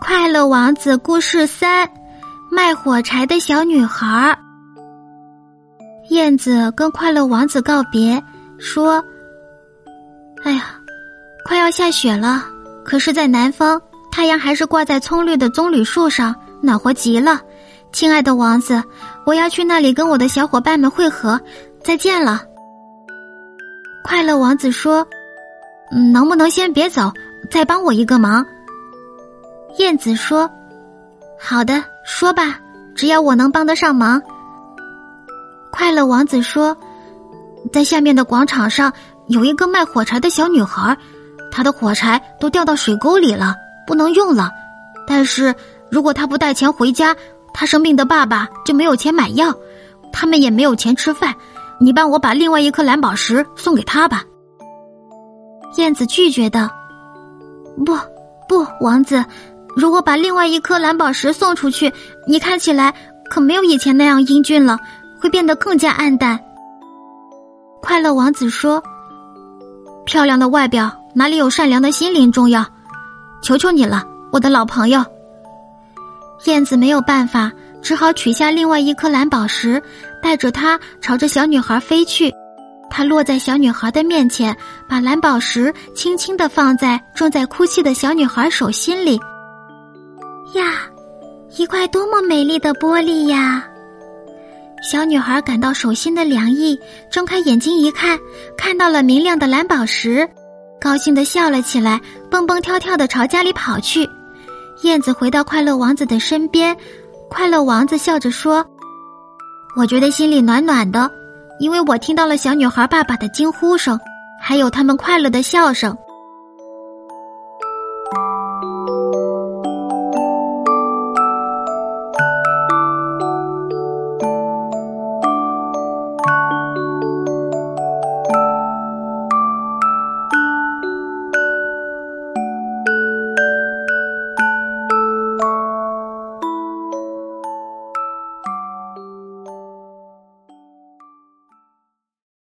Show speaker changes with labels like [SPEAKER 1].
[SPEAKER 1] 快乐王子故事三：卖火柴的小女孩。燕子跟快乐王子告别，说：“哎呀，快要下雪了，可是，在南方，太阳还是挂在葱绿的棕榈树上，暖和极了。亲爱的王子，我要去那里跟我的小伙伴们会合，再见了。”快乐王子说：“能不能先别走，再帮我一个忙？”燕子说：“好的，说吧，只要我能帮得上忙。”快乐王子说：“在下面的广场上有一个卖火柴的小女孩，她的火柴都掉到水沟里了，不能用了。但是如果她不带钱回家，她生病的爸爸就没有钱买药，他们也没有钱吃饭。你帮我把另外一颗蓝宝石送给她吧。”燕子拒绝的：“不，不，王子。”如果把另外一颗蓝宝石送出去，你看起来可没有以前那样英俊了，会变得更加暗淡。快乐王子说：“漂亮的外表哪里有善良的心灵重要？求求你了，我的老朋友。”燕子没有办法，只好取下另外一颗蓝宝石，带着它朝着小女孩飞去。它落在小女孩的面前，把蓝宝石轻轻的放在正在哭泣的小女孩手心里。呀，一块多么美丽的玻璃呀！小女孩感到手心的凉意，睁开眼睛一看，看到了明亮的蓝宝石，高兴的笑了起来，蹦蹦跳跳的朝家里跑去。燕子回到快乐王子的身边，快乐王子笑着说：“我觉得心里暖暖的，因为我听到了小女孩爸爸的惊呼声，还有他们快乐的笑声。”